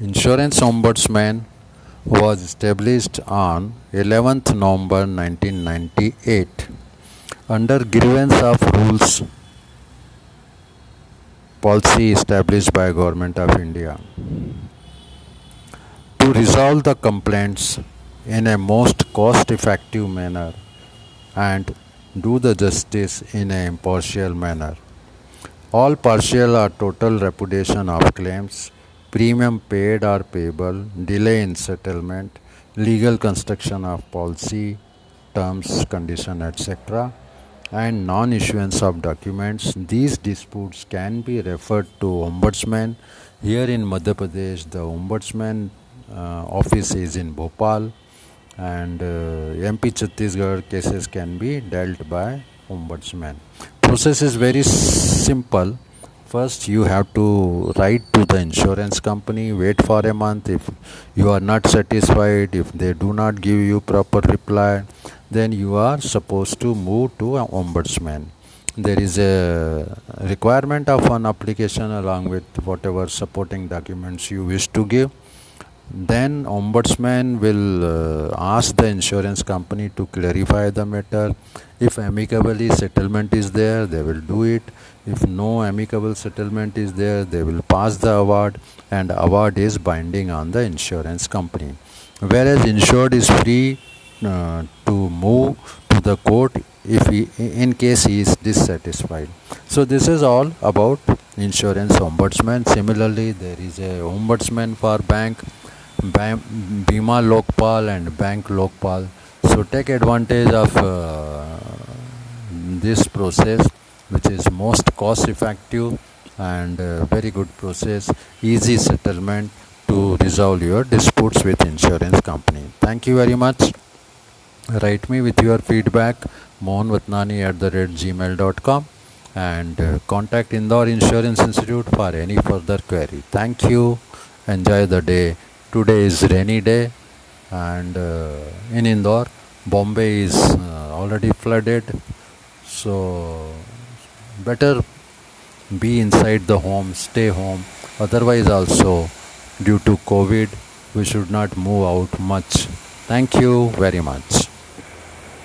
Insurance Ombudsman was established on 11th November 1998 under grievance of rules policy established by government of India. To resolve the complaints in a most cost effective manner and do the justice in an impartial manner all partial or total repudiation of claims premium paid or payable, delay in settlement, legal construction of policy, terms, condition, etc., and non-issuance of documents. These disputes can be referred to Ombudsman. Here in Madhya Pradesh, the Ombudsman uh, office is in Bhopal, and uh, MP Chhattisgarh cases can be dealt by Ombudsman. Process is very simple first you have to write to the insurance company wait for a month. If you are not satisfied if they do not give you proper reply then you are supposed to move to an ombudsman. There is a requirement of an application along with whatever supporting documents you wish to give then ombudsman will uh, ask the insurance company to clarify the matter. If amicably settlement is there they will do it. If no amicable settlement is there they will pass the award. And award is binding on the insurance company. Whereas insured is free uh, to move to the court if he, in case he is dissatisfied. So this is all about insurance ombudsman. Similarly there is a ombudsman for bank Bima Lokpal and Bank Lokpal. So take advantage of uh, this process, which is most cost effective and uh, very good process, easy settlement to resolve your disputes with insurance company. Thank you very much. Write me with your feedback mohanvatnani at the red gmail.com and uh, contact Indore Insurance Institute for any further query. Thank you. Enjoy the day today is rainy day and uh, in Indore Bombay is uh, already flooded. So better be inside the home stay home. Otherwise also due to covid we should not move out much. Thank you very much